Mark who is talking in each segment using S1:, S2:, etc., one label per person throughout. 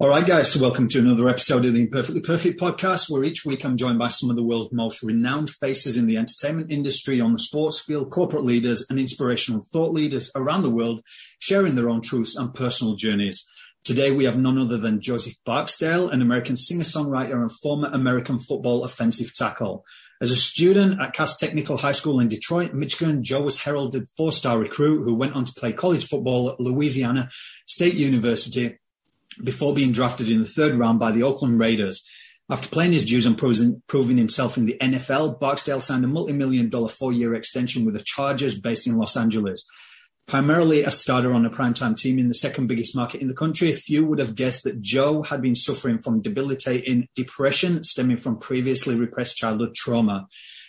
S1: All right, guys. So welcome to another episode of the Imperfectly Perfect podcast, where each week I'm joined by some of the world's most renowned faces in the entertainment industry, on the sports field, corporate leaders, and inspirational thought leaders around the world, sharing their own truths and personal journeys. Today we have none other than Joseph Barksdale, an American singer-songwriter and former American football offensive tackle. As a student at Cass Technical High School in Detroit, Michigan, Joe was heralded four-star recruit who went on to play college football at Louisiana State University before being drafted in the third round by the Oakland Raiders. After playing his dues and proving, himself in the NFL, Barksdale signed a multi-million dollar four-year extension with the Chargers based in Los Angeles. Primarily a starter on a primetime team in the second biggest market in the country, few would have guessed that Joe had been suffering from debilitating depression stemming from previously repressed childhood trauma.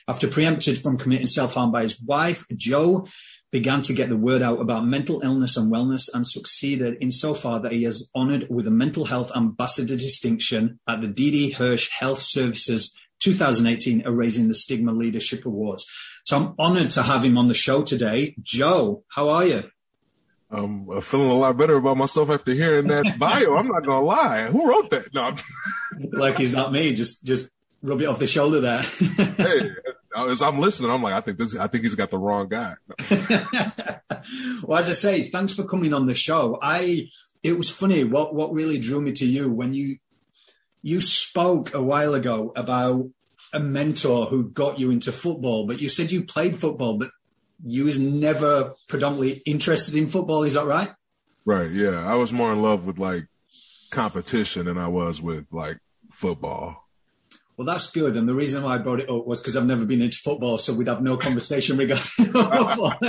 S1: After preempted from committing self-harm by his wife, Joe began to get the word out about mental illness and wellness and succeeded in so far that he has honored with a mental health ambassador distinction at the Didi Hirsch Health Services 2018 Erasing the Stigma Leadership Awards. So I'm honored to have him on the show today. Joe, how are you?
S2: I'm feeling a lot better about myself after hearing that bio. I'm not gonna lie. Who wrote that? No,
S1: like he's not me. Just, just rub it off the shoulder there.
S2: hey, Uh, as I'm listening, I'm like, I think this, I think he's got the wrong guy.
S1: well, as I say, thanks for coming on the show. I, it was funny. What, what really drew me to you when you, you spoke a while ago about a mentor who got you into football, but you said you played football, but you was never predominantly interested in football. Is that right?
S2: Right. Yeah. I was more in love with like competition than I was with like football.
S1: Well, that's good. And the reason why I brought it up was because I've never been into football, so we'd have no conversation regarding football.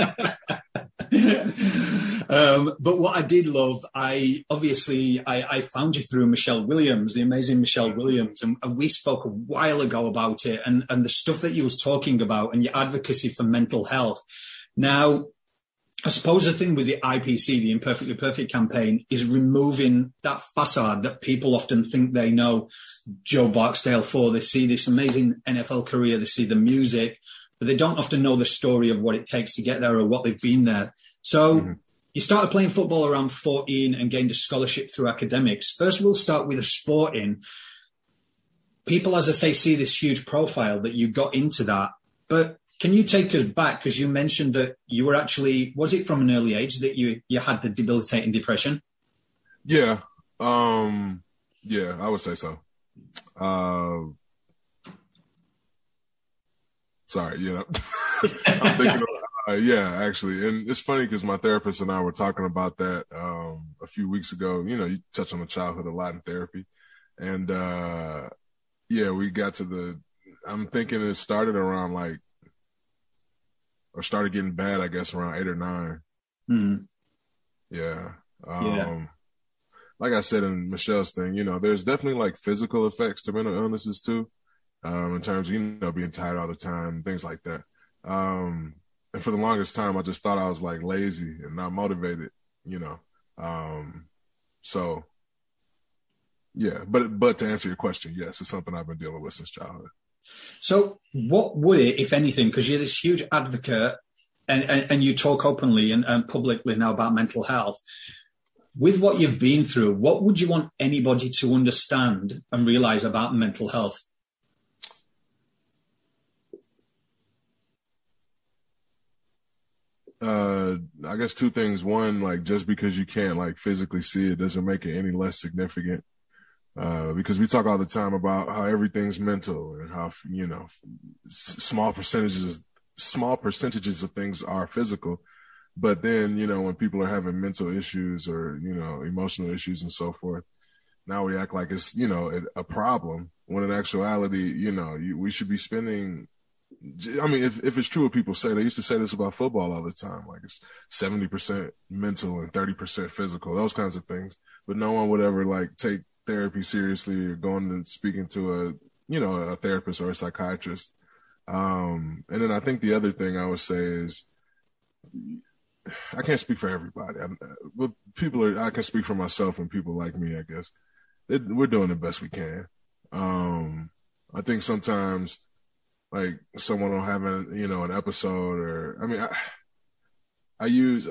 S1: um, but what I did love, I obviously I, I, found you through Michelle Williams, the amazing Michelle Williams, and, and, we spoke a while ago about it and and the stuff that you was talking about and your advocacy for mental health. Now, I suppose the thing with the IPC, the Imperfectly Perfect campaign, is removing that facade that people often think they know Joe Barksdale for. They see this amazing NFL career, they see the music, but they don't often know the story of what it takes to get there or what they've been there. So mm-hmm. you started playing football around 14 and gained a scholarship through academics. First, we'll start with a sporting. People, as I say, see this huge profile that you got into that, but can you take us back because you mentioned that you were actually was it from an early age that you you had the debilitating depression?
S2: Yeah, um, yeah, I would say so. Uh, sorry, you know, I'm thinking. Uh, yeah, actually, and it's funny because my therapist and I were talking about that um, a few weeks ago. You know, you touch on the childhood a lot in therapy, and uh, yeah, we got to the. I'm thinking it started around like or started getting bad, I guess, around eight or 9
S1: mm-hmm.
S2: Yeah. Um, yeah. Like I said in Michelle's thing, you know, there's definitely like physical effects to mental illnesses too, um, in terms of, you know, being tired all the time, things like that. Um, and for the longest time, I just thought I was like lazy and not motivated, you know. Um, so yeah, but but to answer your question, yes, it's something I've been dealing with since childhood.
S1: So, what would it, if anything, because you're this huge advocate and, and, and you talk openly and, and publicly now about mental health, with what you've been through, what would you want anybody to understand and realize about mental health?
S2: Uh, I guess two things. One, like just because you can't like physically see it doesn't make it any less significant. Uh, because we talk all the time about how everything's mental and how, you know, small percentages, small percentages of things are physical. But then, you know, when people are having mental issues or, you know, emotional issues and so forth, now we act like it's, you know, a, a problem when in actuality, you know, you, we should be spending I mean, if, if it's true what people say, they used to say this about football all the time, like it's 70% mental and 30% physical, those kinds of things. But no one would ever like take therapy seriously or going and speaking to a you know, a therapist or a psychiatrist. Um, and then I think the other thing I would say is, I can't speak for everybody, I, but people are, I can speak for myself and people like me, I guess. It, we're doing the best we can. Um, I think sometimes like someone will have a, you know, an episode or, I mean, I, I use,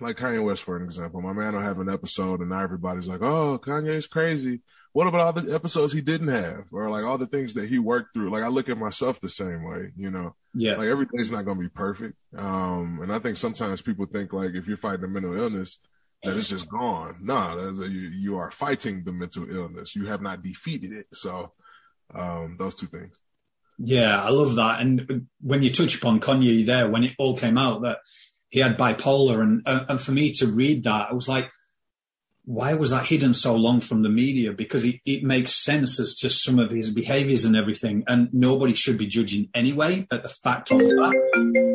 S2: like Kanye West, for an example. My man will have an episode and now everybody's like, oh, Kanye's crazy. What about all the episodes he didn't have? Or like all the things that he worked through? Like I look at myself the same way, you know?
S1: Yeah.
S2: Like everything's not going to be perfect. Um, and I think sometimes people think like if you're fighting a mental illness, that it's just gone. No, nah, you, you are fighting the mental illness. You have not defeated it. So, um, those two things.
S1: Yeah, I love that. And when you touch upon Kanye there, when it all came out that he had bipolar, and and for me to read that, I was like, why was that hidden so long from the media? Because it, it makes sense as to some of his behaviors and everything, and nobody should be judging anyway at the fact of that.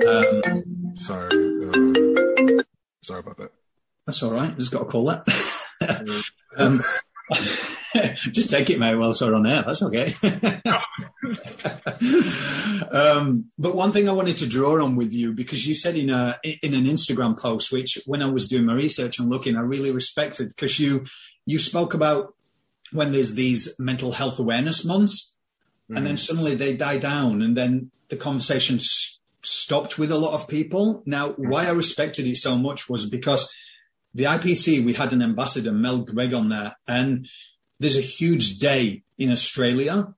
S2: Um, sorry, uh, sorry about that.
S1: That's all right. Just got to call that. um, just take it, mate, whilst we're on air. That's okay. um, but one thing I wanted to draw on with you, because you said in a in an Instagram post, which when I was doing my research and looking, I really respected, because you you spoke about when there's these mental health awareness months, mm-hmm. and then mm-hmm. suddenly they die down, and then the conversation s- stopped with a lot of people. Now, why I respected it so much was because the IPC, we had an ambassador, Mel Greig, on there, and there's a huge day in Australia,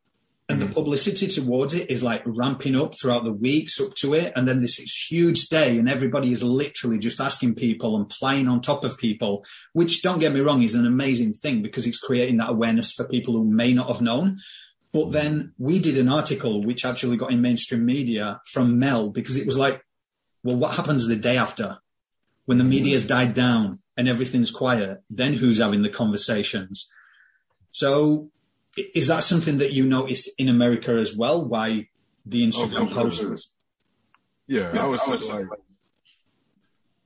S1: and the mm. publicity towards it is like ramping up throughout the weeks up to it. And then this huge day, and everybody is literally just asking people and playing on top of people, which don't get me wrong, is an amazing thing because it's creating that awareness for people who may not have known. But mm. then we did an article which actually got in mainstream media from Mel because it was like, well, what happens the day after when the mm. media's died down? and everything's quiet, then who's having the conversations? So is that something that you notice in America as well? Why the Instagram oh, posts?
S2: Yeah, yeah, I was, I was like, like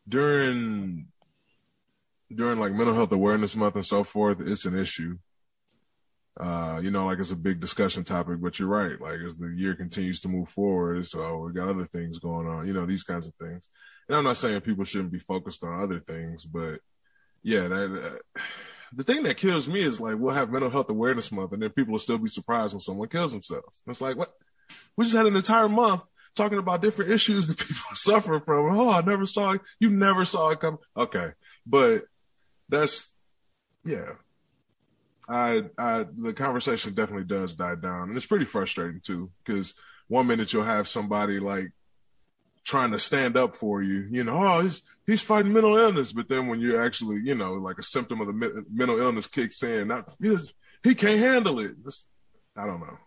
S2: during during like mental health awareness month and so forth, it's an issue. Uh, you know, like it's a big discussion topic, but you're right. Like as the year continues to move forward, so we got other things going on, you know, these kinds of things. And I'm not saying people shouldn't be focused on other things, but yeah, that, uh, the thing that kills me is like we'll have mental health awareness month, and then people will still be surprised when someone kills themselves. It's like what we just had an entire month talking about different issues that people are suffering from. Oh, I never saw it. You never saw it come. Okay, but that's yeah. I, I, the conversation definitely does die down, and it's pretty frustrating too. Because one minute you'll have somebody like trying to stand up for you. You know, oh, he's he's fighting mental illness, but then when you're actually, you know, like a symptom of the me- mental illness kicks in, not he can't handle it. It's, I don't know.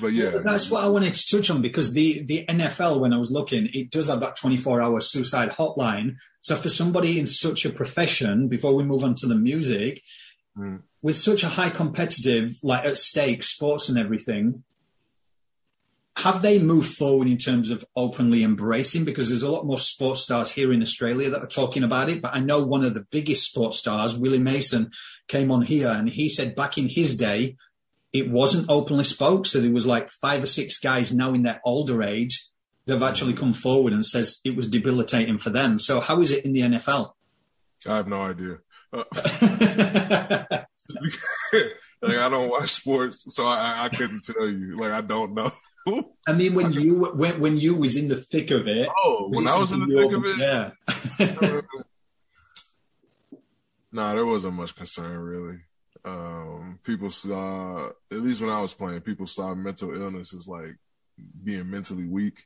S2: But yeah, yeah,
S1: that's what I wanted to touch on because the the NFL, when I was looking, it does have that 24 hour suicide hotline. So for somebody in such a profession, before we move on to the music, mm. with such a high competitive, like at stake sports and everything, have they moved forward in terms of openly embracing? Because there's a lot more sports stars here in Australia that are talking about it. But I know one of the biggest sports stars, Willie Mason, came on here and he said back in his day, it wasn't openly spoke. So there was like five or six guys now in their older age that have actually come forward and says it was debilitating for them. So how is it in the NFL?
S2: I have no idea. Uh, like I don't watch sports, so I, I couldn't tell you. Like I don't know.
S1: I mean, when you when when you was in the thick of it.
S2: Oh, when I was in the thick of it. Yeah. nah, there wasn't much concern really. Um, people saw, at least when I was playing, people saw mental illness as like being mentally weak,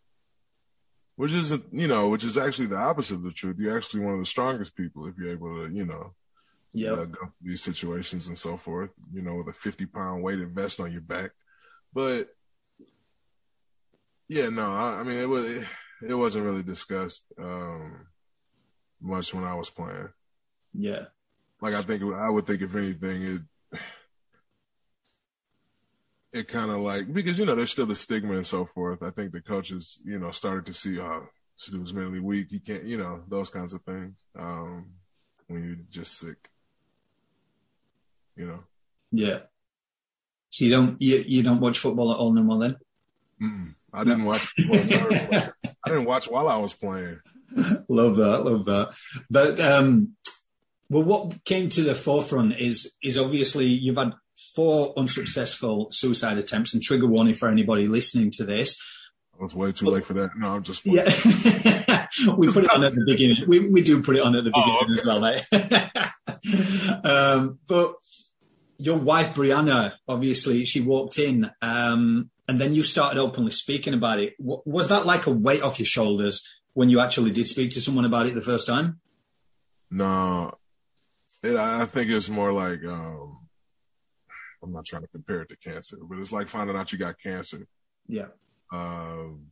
S2: which is, you know, which is actually the opposite of the truth. You're actually one of the strongest people if you're able to, you know,
S1: yeah, uh,
S2: go through these situations and so forth. You know, with a 50 pound weighted vest on your back, but yeah, no, I, I mean it was it, it, wasn't really discussed um, much when I was playing.
S1: Yeah,
S2: like I think I would think if anything it it kind of like because you know there's still the stigma and so forth. I think the coaches you know started to see oh this dude's mentally weak. He can't you know those kinds of things um, when you're just sick. You know.
S1: Yeah. So you don't you, you don't watch football at all no more then?
S2: Mm-mm. I didn't watch. I didn't watch while I was playing.
S1: love that, love that. But um, well, what came to the forefront is is obviously you've had four unsuccessful suicide attempts, and trigger warning for anybody listening to this.
S2: I was way too but, late for that. No, I'm just.
S1: Yeah, we put it on at the beginning. We we do put it on at the beginning oh, okay. as well, mate. um, but your wife Brianna, obviously, she walked in, um, and then you started openly speaking about it. Was that like a weight off your shoulders when you actually did speak to someone about it the first time?
S2: No, it, I think it's more like um, I'm not trying to compare it to cancer, but it's like finding out you got cancer.
S1: Yeah.
S2: Um,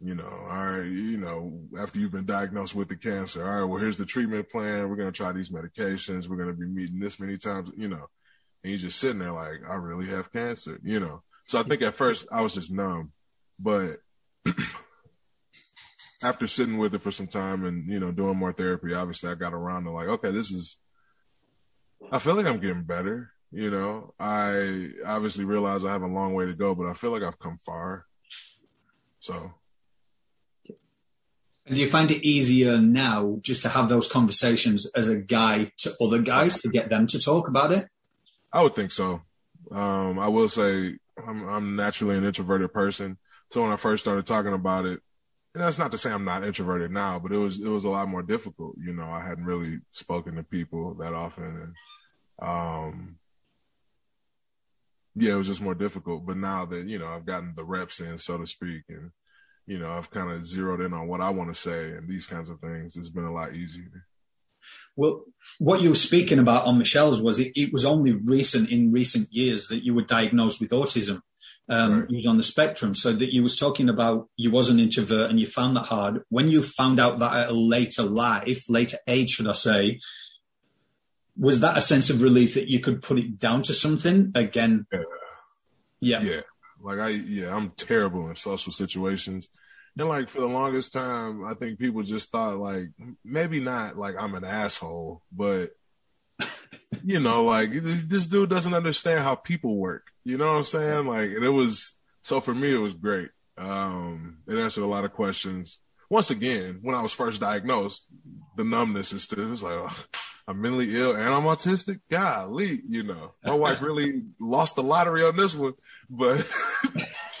S2: you know, all right, you know, after you've been diagnosed with the cancer, all right, well, here's the treatment plan. We're going to try these medications. We're going to be meeting this many times, you know, and you're just sitting there like, I really have cancer, you know? So I think at first I was just numb, but after sitting with it for some time and, you know, doing more therapy, obviously I got around to like, okay, this is, I feel like I'm getting better. You know, I obviously realize I have a long way to go, but I feel like I've come far. So
S1: and do you find it easier now just to have those conversations as a guy to other guys to get them to talk about it?
S2: I would think so. Um, I will say I'm, I'm naturally an introverted person. So when I first started talking about it, and that's not to say I'm not introverted now, but it was it was a lot more difficult. You know, I hadn't really spoken to people that often, and um, yeah, it was just more difficult. But now that you know I've gotten the reps in, so to speak, and you know, I've kind of zeroed in on what I want to say and these kinds of things. It's been a lot easier.
S1: Well, what you were speaking about on Michelle's was it, it was only recent in recent years that you were diagnosed with autism. Um, right. You was on the spectrum, so that you was talking about you was an introvert and you found that hard. When you found out that at a later life, later age, should I say, was that a sense of relief that you could put it down to something again?
S2: Yeah.
S1: Yeah.
S2: Yeah. Like I, yeah, I'm terrible in social situations. And like for the longest time, I think people just thought like maybe not like I'm an asshole, but you know, like this dude doesn't understand how people work. You know what I'm saying? Like, and it was so for me, it was great. Um, it answered a lot of questions. Once again, when I was first diagnosed, the numbness is still, it was like, oh, I'm mentally ill and I'm autistic. Golly, you know, my wife really lost the lottery on this one, but,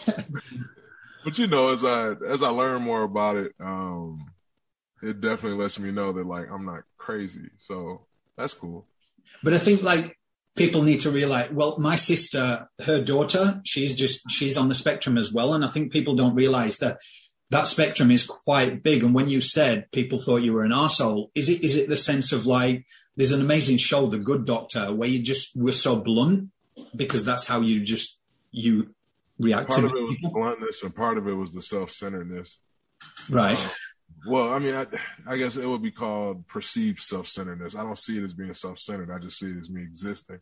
S2: but you know, as I, as I learn more about it, um, it definitely lets me know that like, I'm not crazy. So that's cool.
S1: But I think like people need to realize, well, my sister, her daughter, she's just, she's on the spectrum as well. And I think people don't realize that that spectrum is quite big. And when you said people thought you were an asshole, is it is it the sense of like there's an amazing show, The Good Doctor, where you just were so blunt because that's how you just you react
S2: part
S1: to
S2: of it was people? bluntness and part of it was the self-centeredness.
S1: Right.
S2: Uh, well, I mean, I, I, guess it would be called perceived self-centeredness. I don't see it as being self-centered. I just see it as me existing.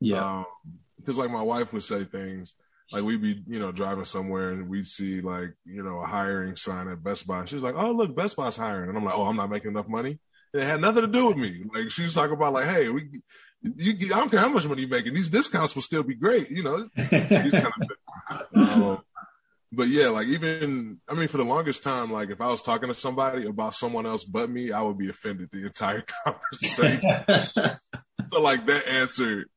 S1: Yeah. Um,
S2: because like my wife would say things like we'd be, you know, driving somewhere and we'd see like, you know, a hiring sign at Best Buy. She's like, Oh, look, Best Buy's hiring. And I'm like, Oh, I'm not making enough money. And it had nothing to do with me. Like she was talking about like, Hey, we, you, I don't care how much money you're making. These discounts will still be great, you know. kind of um, but yeah, like even I mean, for the longest time, like if I was talking to somebody about someone else but me, I would be offended the entire conversation. so like that answered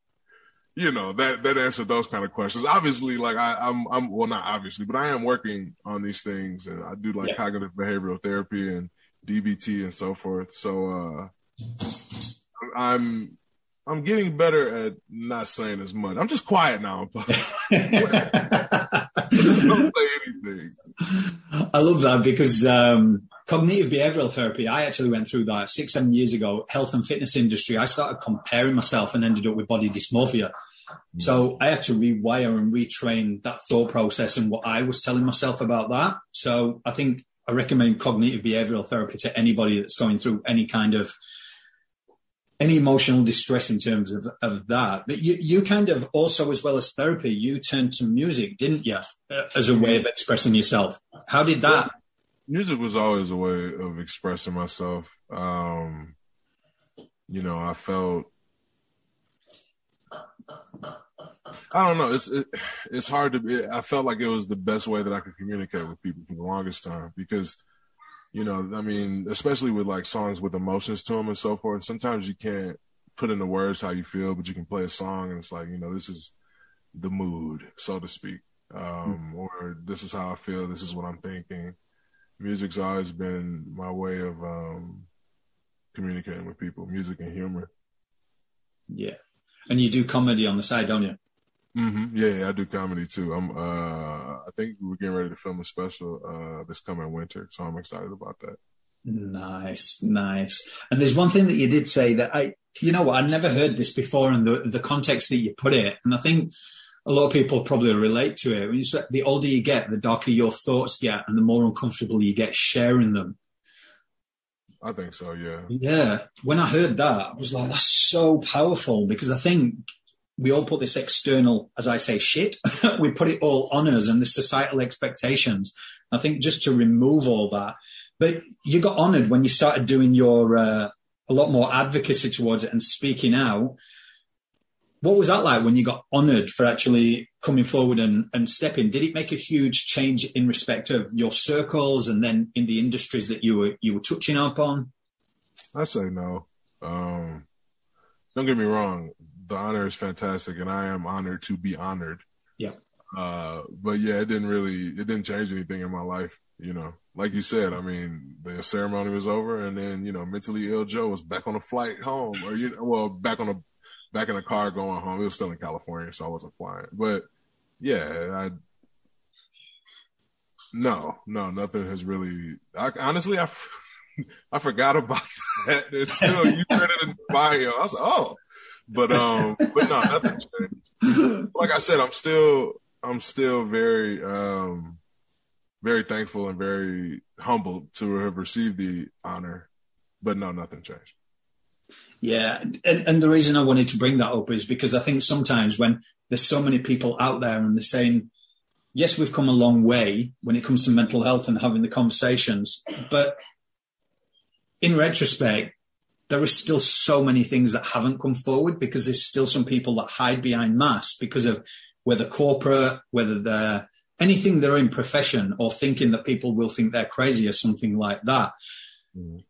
S2: you know that that answered those kind of questions. Obviously, like I, I'm, I'm well, not obviously, but I am working on these things, and I do like yeah. cognitive behavioral therapy and DBT and so forth. So uh, I'm I'm getting better at not saying as much. I'm just quiet now. Don't say anything.
S1: I love that because um, cognitive behavioral therapy. I actually went through that six, seven years ago. Health and fitness industry. I started comparing myself and ended up with body dysmorphia. Mm. So I had to rewire and retrain that thought process and what I was telling myself about that. So I think I recommend cognitive behavioral therapy to anybody that's going through any kind of any emotional distress in terms of, of that. But you, you kind of also, as well as therapy, you turned to music, didn't you, uh, as a way of expressing yourself? How did that?
S2: Music was always a way of expressing myself. Um, you know, I felt I don't know. It's it, it's hard to. Be, I felt like it was the best way that I could communicate with people for the longest time because, you know, I mean, especially with like songs with emotions to them and so forth. Sometimes you can't put into words how you feel, but you can play a song and it's like, you know, this is the mood, so to speak, um, mm or this is how I feel. This is what I'm thinking. Music's always been my way of um, communicating with people. Music and humor.
S1: Yeah, and you do comedy on the side, don't you?
S2: Mm-hmm. Yeah, yeah, I do comedy too. I'm. Uh, I think we're getting ready to film a special uh, this coming winter, so I'm excited about that.
S1: Nice, nice. And there's one thing that you did say that I, you know, what I never heard this before, in the the context that you put it, and I think a lot of people probably relate to it. When you say the older you get, the darker your thoughts get, and the more uncomfortable you get sharing them.
S2: I think so. Yeah.
S1: Yeah. When I heard that, I was like, that's so powerful because I think we all put this external, as I say, shit. we put it all on us and the societal expectations. I think just to remove all that, but you got honoured when you started doing your uh, a lot more advocacy towards it and speaking out. What was that like when you got honoured for actually coming forward and, and stepping? Did it make a huge change in respect of your circles and then in the industries that you were you were touching upon?
S2: I say no. Um, don't get me wrong the honor is fantastic, and I am honored to be honored.
S1: Yeah.
S2: Uh, but yeah, it didn't really, it didn't change anything in my life. You know, like you said, I mean, the ceremony was over, and then you know, mentally ill Joe was back on a flight home, or you know, well, back on a back in a car going home. It was still in California, so I wasn't flying. But yeah, I no, no, nothing has really. I, honestly, I, I forgot about that until you put it in the bio. I was like, oh, but um, but no, nothing changed. Like I said, I'm still I'm still very um very thankful and very humbled to have received the honor. But no, nothing changed.
S1: Yeah, and, and the reason I wanted to bring that up is because I think sometimes when there's so many people out there and they're saying, yes, we've come a long way when it comes to mental health and having the conversations, but in retrospect, there are still so many things that haven't come forward because there's still some people that hide behind masks because of whether corporate, whether they're anything they're in profession or thinking that people will think they're crazy or something like that. Mm.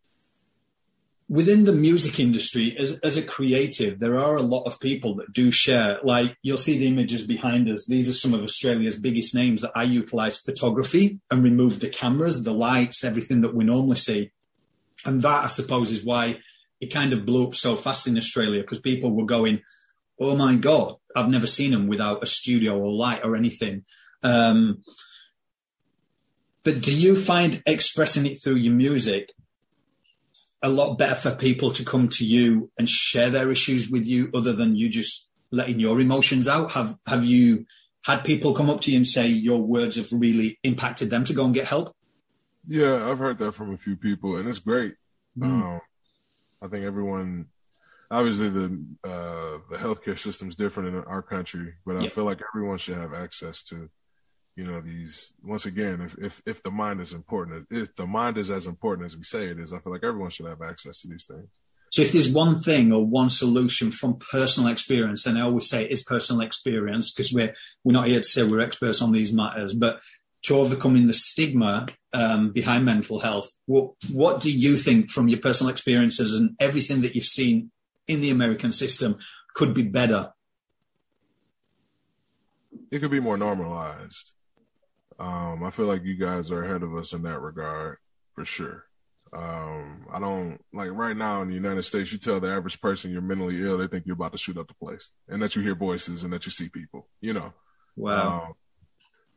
S1: Within the music industry, as, as a creative, there are a lot of people that do share. Like you'll see the images behind us. These are some of Australia's biggest names that I utilize photography and remove the cameras, the lights, everything that we normally see. And that, I suppose, is why it kind of blew up so fast in Australia because people were going, "Oh my god, I've never seen them without a studio or light or anything." Um, but do you find expressing it through your music a lot better for people to come to you and share their issues with you, other than you just letting your emotions out? Have Have you had people come up to you and say your words have really impacted them to go and get help?
S2: Yeah, I've heard that from a few people, and it's great. Mm. Um, I think everyone, obviously the uh, the healthcare system is different in our country, but I feel like everyone should have access to, you know, these. Once again, if if if the mind is important, if the mind is as important as we say it is, I feel like everyone should have access to these things.
S1: So if there's one thing or one solution from personal experience, and I always say it is personal experience because we're we're not here to say we're experts on these matters, but to overcoming the stigma um, behind mental health. What, what do you think from your personal experiences and everything that you've seen in the American system could be better?
S2: It could be more normalized. Um, I feel like you guys are ahead of us in that regard for sure. Um, I don't like right now in the United States, you tell the average person you're mentally ill, they think you're about to shoot up the place and that you hear voices and that you see people, you know.
S1: Wow. Um,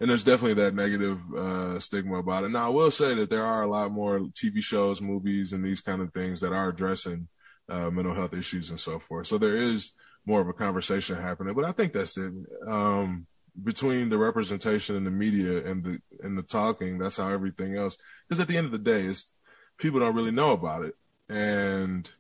S2: and there's definitely that negative uh, stigma about it. Now, I will say that there are a lot more TV shows, movies, and these kind of things that are addressing uh, mental health issues and so forth. So there is more of a conversation happening, but I think that's it. Um, between the representation in the media and the and the talking, that's how everything else. Because at the end of the day, it's people don't really know about it, and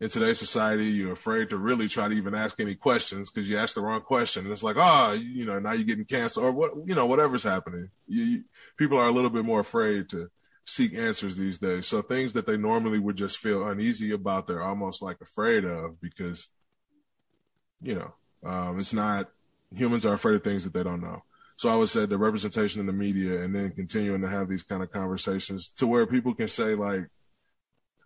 S2: in today's society, you're afraid to really try to even ask any questions because you ask the wrong question. And it's like, oh, you know, now you're getting cancer or what, you know, whatever's happening. You, you, people are a little bit more afraid to seek answers these days. So things that they normally would just feel uneasy about, they're almost like afraid of because, you know, um, it's not, humans are afraid of things that they don't know. So I would say the representation in the media and then continuing to have these kind of conversations to where people can say like,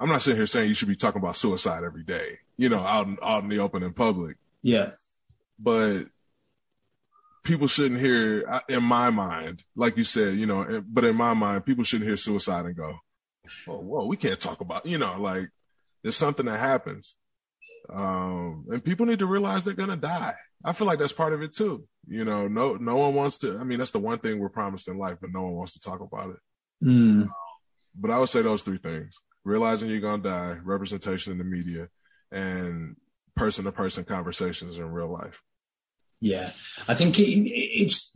S2: I'm not sitting here saying you should be talking about suicide every day, you know, out in, out in the open in public.
S1: Yeah.
S2: But people shouldn't hear, in my mind, like you said, you know, but in my mind, people shouldn't hear suicide and go, oh, whoa, we can't talk about, you know, like there's something that happens. Um, and people need to realize they're going to die. I feel like that's part of it too. You know, no, no one wants to. I mean, that's the one thing we're promised in life, but no one wants to talk about it.
S1: Mm.
S2: But I would say those three things: realizing you're gonna die, representation in the media, and person-to-person conversations in real life.
S1: Yeah, I think it, it's.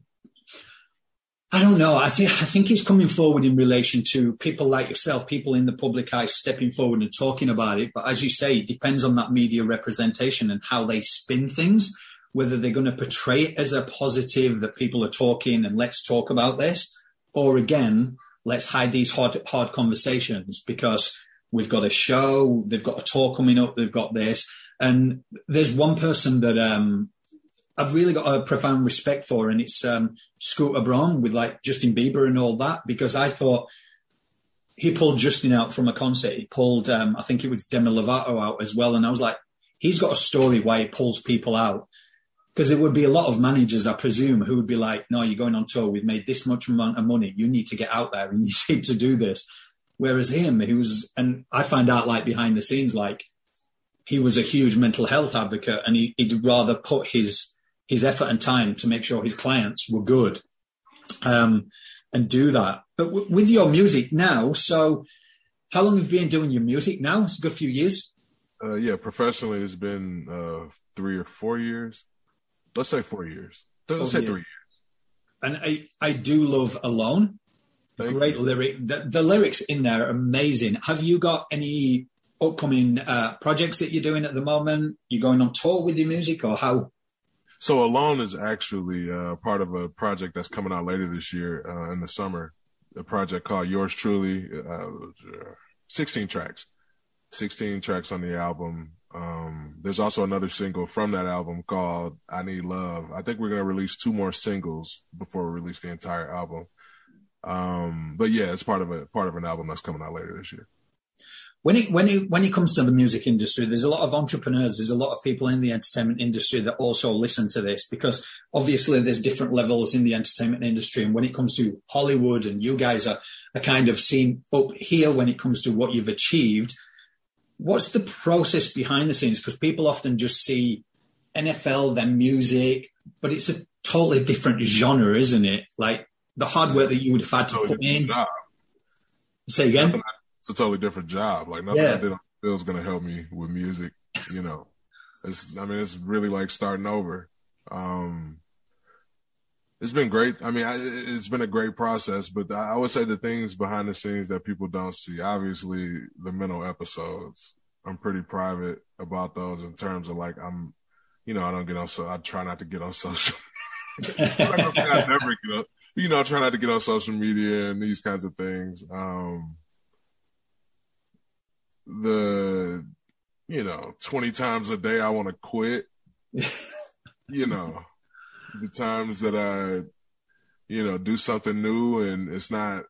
S1: I don't know. I think I think it's coming forward in relation to people like yourself, people in the public eye stepping forward and talking about it. But as you say, it depends on that media representation and how they spin things whether they're going to portray it as a positive that people are talking and let's talk about this, or again, let's hide these hard, hard conversations because we've got a show, they've got a tour coming up, they've got this. And there's one person that, um, I've really got a profound respect for, and it's um, Scooter Braun with like Justin Bieber and all that, because I thought he pulled Justin out from a concert. He pulled, um, I think it was Demi Lovato out as well, and I was like, he's got a story why he pulls people out, because there would be a lot of managers, I presume, who would be like, no, you're going on tour. We've made this much amount of money. You need to get out there and you need to do this. Whereas him, he was, and I find out like behind the scenes, like he was a huge mental health advocate and he, would rather put his, his effort and time to make sure his clients were good, um, and do that. But w- with your music now, so how long have you been doing your music now? It's a good few years.
S2: Uh, yeah, professionally, it's been uh, three or four years. Let's say four years. Let's oh, say yeah. three years.
S1: And I, I do love Alone. Thank Great you. lyric. The, the, lyrics in there are amazing. Have you got any upcoming uh, projects that you're doing at the moment? You going on tour with your music or how?
S2: So Alone is actually uh, part of a project that's coming out later this year uh, in the summer. A project called Yours Truly, uh, 16 tracks, 16 tracks on the album. Um, there's also another single from that album called I Need Love. I think we're going to release two more singles before we release the entire album. Um, but yeah, it's part of a part of an album that's coming out later this year.
S1: When it when it when it comes to the music industry, there's a lot of entrepreneurs, there's a lot of people in the entertainment industry that also listen to this because obviously there's different levels in the entertainment industry. And when it comes to Hollywood and you guys are, are kind of seen up here when it comes to what you've achieved, what's the process behind the scenes? Because people often just see NFL, then music, but it's a totally different genre, isn't it? Like the hard work that you would have had to totally put in. Job. Say again.
S2: It's a totally different job. Like nothing yeah. I did on the field is going to help me with music. You know, it's. I mean, it's really like starting over. Um, it's been great. I mean, I, it's been a great process, but I would say the things behind the scenes that people don't see, obviously the mental episodes. I'm pretty private about those in terms of like, I'm, you know, I don't get on, so I try not to get on social. I never get on, you know, try not to get on social media and these kinds of things. Um, the, you know, 20 times a day I want to quit, you know, the times that I, you know, do something new and it's not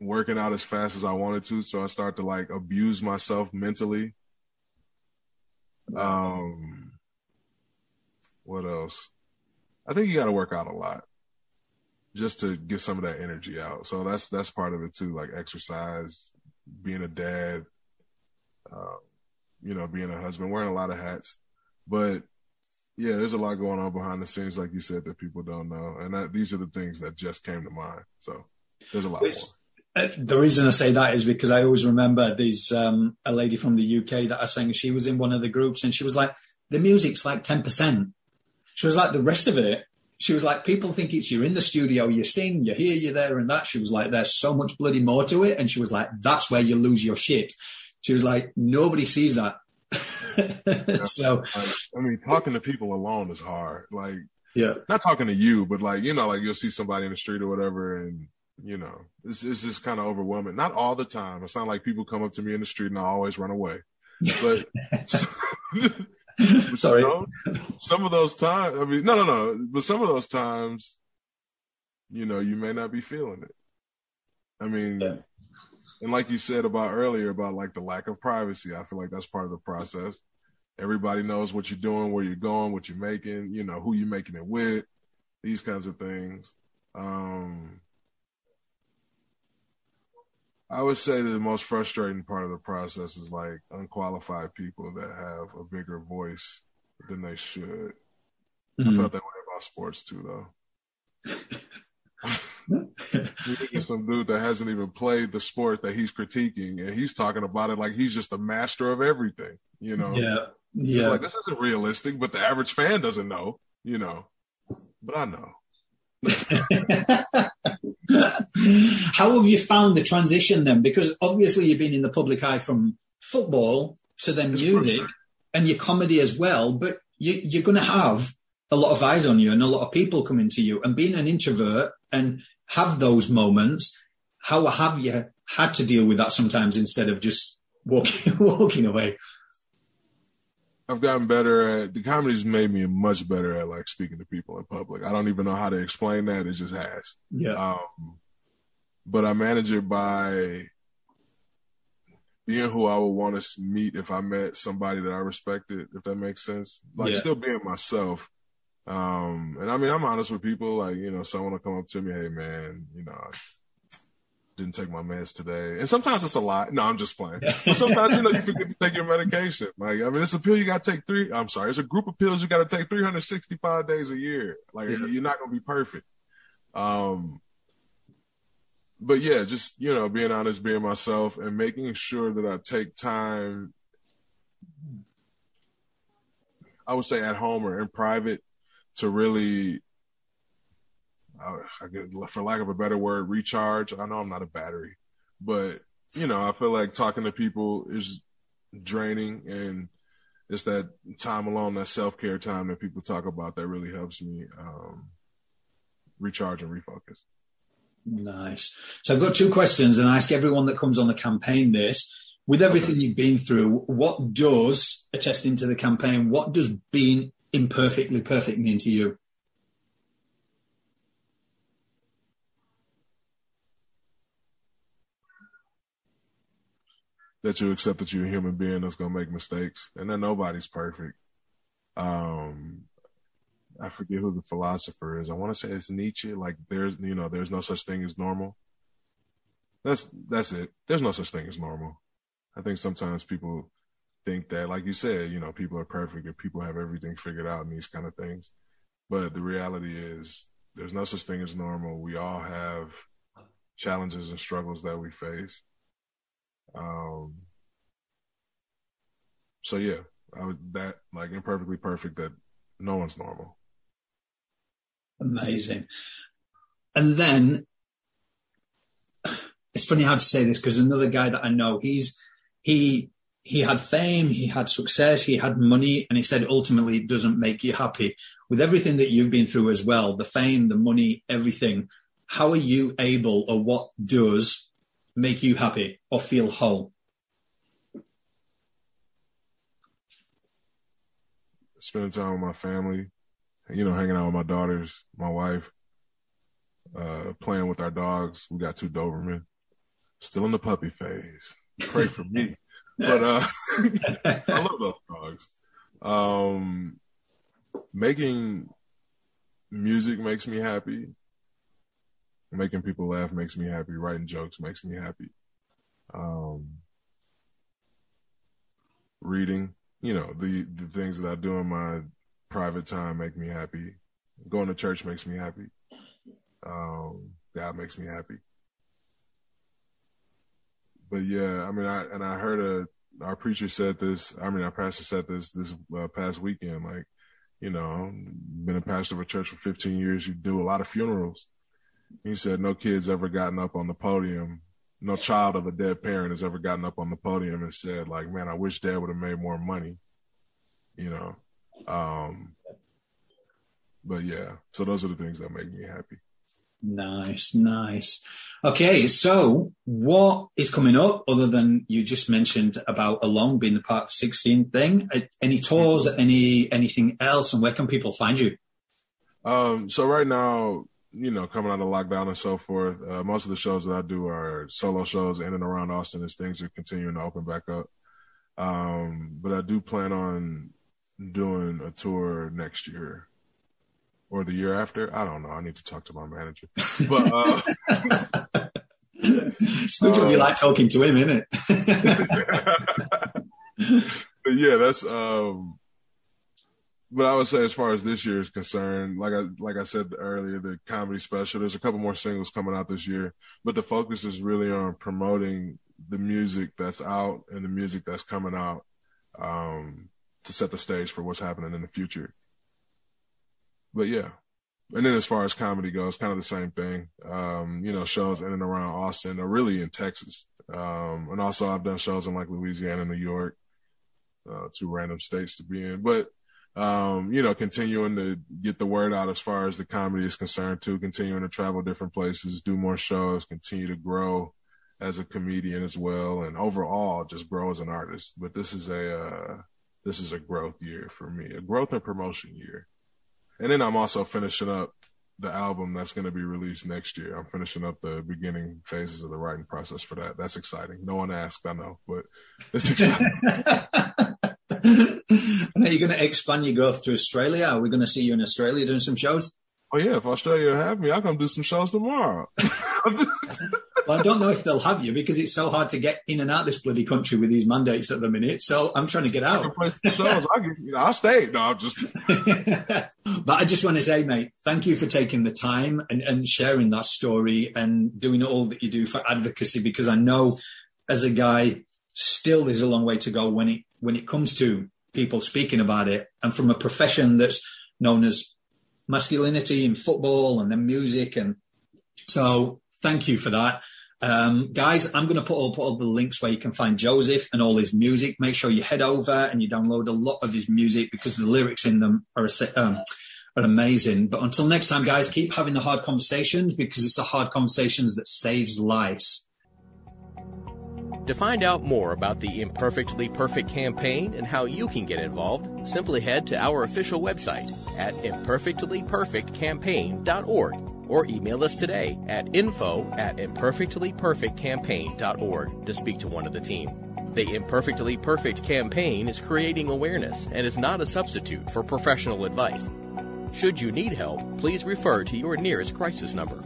S2: working out as fast as I wanted to. So I start to like abuse myself mentally. Um, what else? I think you got to work out a lot just to get some of that energy out. So that's, that's part of it too. Like exercise, being a dad, uh, you know, being a husband, wearing a lot of hats, but yeah, there's a lot going on behind the scenes, like you said, that people don't know, and that, these are the things that just came to mind. So there's a lot more.
S1: Uh, the reason I say that is because I always remember these um, a lady from the UK that I sang. She was in one of the groups, and she was like, "The music's like ten percent." She was like, "The rest of it." She was like, "People think it's you're in the studio, you sing, you hear, you're there, and that." She was like, "There's so much bloody more to it," and she was like, "That's where you lose your shit." She was like, "Nobody sees that." so,
S2: I mean, talking to people alone is hard. Like,
S1: yeah,
S2: not talking to you, but like, you know, like you'll see somebody in the street or whatever, and you know, it's, it's just kind of overwhelming. Not all the time. It's not like people come up to me in the street and I always run away, but
S1: Sorry.
S2: You know, some of those times, I mean, no, no, no, but some of those times, you know, you may not be feeling it. I mean, yeah. And like you said about earlier about like the lack of privacy, I feel like that's part of the process. Everybody knows what you're doing, where you're going, what you're making, you know, who you're making it with, these kinds of things. Um, I would say that the most frustrating part of the process is like unqualified people that have a bigger voice than they should. Mm-hmm. I felt that way about sports too, though. some dude that hasn't even played the sport that he's critiquing, and he's talking about it like he's just a master of everything. You know?
S1: Yeah, yeah.
S2: It's like this isn't realistic, but the average fan doesn't know. You know, but I know.
S1: How have you found the transition then? Because obviously you've been in the public eye from football to then music and your comedy as well, but you, are going to have a lot of eyes on you and a lot of people coming to you. And being an introvert and have those moments, how have you had to deal with that sometimes instead of just walking walking away?
S2: I've gotten better at the comedy's made me much better at like speaking to people in public. I don't even know how to explain that. It just has.
S1: Yeah. Um,
S2: but I manage it by being who I would want to meet if I met somebody that I respected, if that makes sense. Like yeah. still being myself. Um, and I mean, I'm honest with people. Like, you know, someone will come up to me, hey man, you know, I didn't take my meds today. And sometimes it's a lot. No, I'm just playing. But sometimes, you know, you forget to take your medication. Like, I mean, it's a pill you got to take three. I'm sorry. It's a group of pills you got to take 365 days a year. Like, yeah. you're not going to be perfect. Um, but yeah, just, you know, being honest, being myself and making sure that I take time, I would say at home or in private to really I, get, for lack of a better word, recharge. I know I'm not a battery, but you know, I feel like talking to people is draining and it's that time alone, that self care time that people talk about that really helps me um, recharge and refocus.
S1: Nice. So I've got two questions and I ask everyone that comes on the campaign this. With everything you've been through, what does attesting to the campaign, what does being imperfectly perfect mean to you?
S2: that you accept that you're a human being that's gonna make mistakes, and that nobody's perfect. Um, I forget who the philosopher is. I want to say it's Nietzsche. Like there's, you know, there's no such thing as normal. That's that's it. There's no such thing as normal. I think sometimes people think that, like you said, you know, people are perfect and people have everything figured out and these kind of things. But the reality is, there's no such thing as normal. We all have challenges and struggles that we face. Um, so yeah, I would that like imperfectly perfect that no one's normal.
S1: Amazing. And then it's funny how to say this because another guy that I know, he's he he had fame, he had success, he had money, and he said ultimately it doesn't make you happy. With everything that you've been through as well, the fame, the money, everything, how are you able or what does make you happy or feel whole?
S2: Spending time with my family, you know, hanging out with my daughters, my wife, uh, playing with our dogs. We got two Doberman, still in the puppy phase. Pray for me, but uh, I love those dogs. Um, making music makes me happy. Making people laugh makes me happy. Writing jokes makes me happy. Um, reading, you know, the, the things that I do in my private time make me happy. Going to church makes me happy. Um, God makes me happy. But yeah, I mean, I, and I heard a, our preacher said this, I mean, our pastor said this, this uh, past weekend, like, you know, been a pastor of a church for 15 years. You do a lot of funerals. He said no kid's ever gotten up on the podium, no child of a dead parent has ever gotten up on the podium and said like, "Man, I wish Dad would have made more money," you know. Um, but yeah, so those are the things that make me happy.
S1: Nice, nice. Okay, so what is coming up other than you just mentioned about Alone being the part of 16 thing? Any tours, mm-hmm. any anything else, and where can people find you?
S2: Um, so right now, you know, coming out of lockdown and so forth, uh, most of the shows that I do are solo shows in and around Austin as things are continuing to open back up. Um, but I do plan on doing a tour next year or the year after. I don't know. I need to talk to my manager. But uh,
S1: it's good to be like talking to him, isn't
S2: it? but yeah, that's um but I would say as far as this year is concerned, like I like I said earlier, the comedy special, there's a couple more singles coming out this year, but the focus is really on promoting the music that's out and the music that's coming out um, to set the stage for what's happening in the future. But yeah. And then as far as comedy goes, kind of the same thing. Um, you know, shows in and around Austin or really in Texas. Um, and also I've done shows in like Louisiana, New York, uh, two random states to be in. But um, you know, continuing to get the word out as far as the comedy is concerned too, continuing to travel different places, do more shows, continue to grow as a comedian as well. And overall just grow as an artist. But this is a, uh, this is a growth year for me, a growth and promotion year. And then I'm also finishing up the album that's going to be released next year. I'm finishing up the beginning phases of the writing process for that. That's exciting. No one asked, I know, but it's exciting.
S1: and are you going to expand your growth to Australia? Are we going to see you in Australia doing some shows?
S2: Oh yeah, if Australia have me, I'll come do some shows tomorrow.
S1: well, I don't know if they'll have you because it's so hard to get in and out this bloody country with these mandates at the minute. So I'm trying to get out. I
S2: shows. I can, you know, I'll stay. No, I'm just.
S1: but I just want to say, mate, thank you for taking the time and, and sharing that story and doing all that you do for advocacy because I know as a guy, still there's a long way to go when it when it comes to people speaking about it and from a profession that's known as masculinity in football and then music. And so thank you for that. Um, guys, I'm going to put all, put all the links where you can find Joseph and all his music. Make sure you head over and you download a lot of his music because the lyrics in them are, um, are amazing. But until next time, guys, keep having the hard conversations because it's the hard conversations that saves lives.
S3: To find out more about the Imperfectly Perfect campaign and how you can get involved, simply head to our official website at imperfectlyperfectcampaign.org or email us today at info at imperfectlyperfectcampaign.org to speak to one of the team. The Imperfectly Perfect campaign is creating awareness and is not a substitute for professional advice. Should you need help, please refer to your nearest crisis number.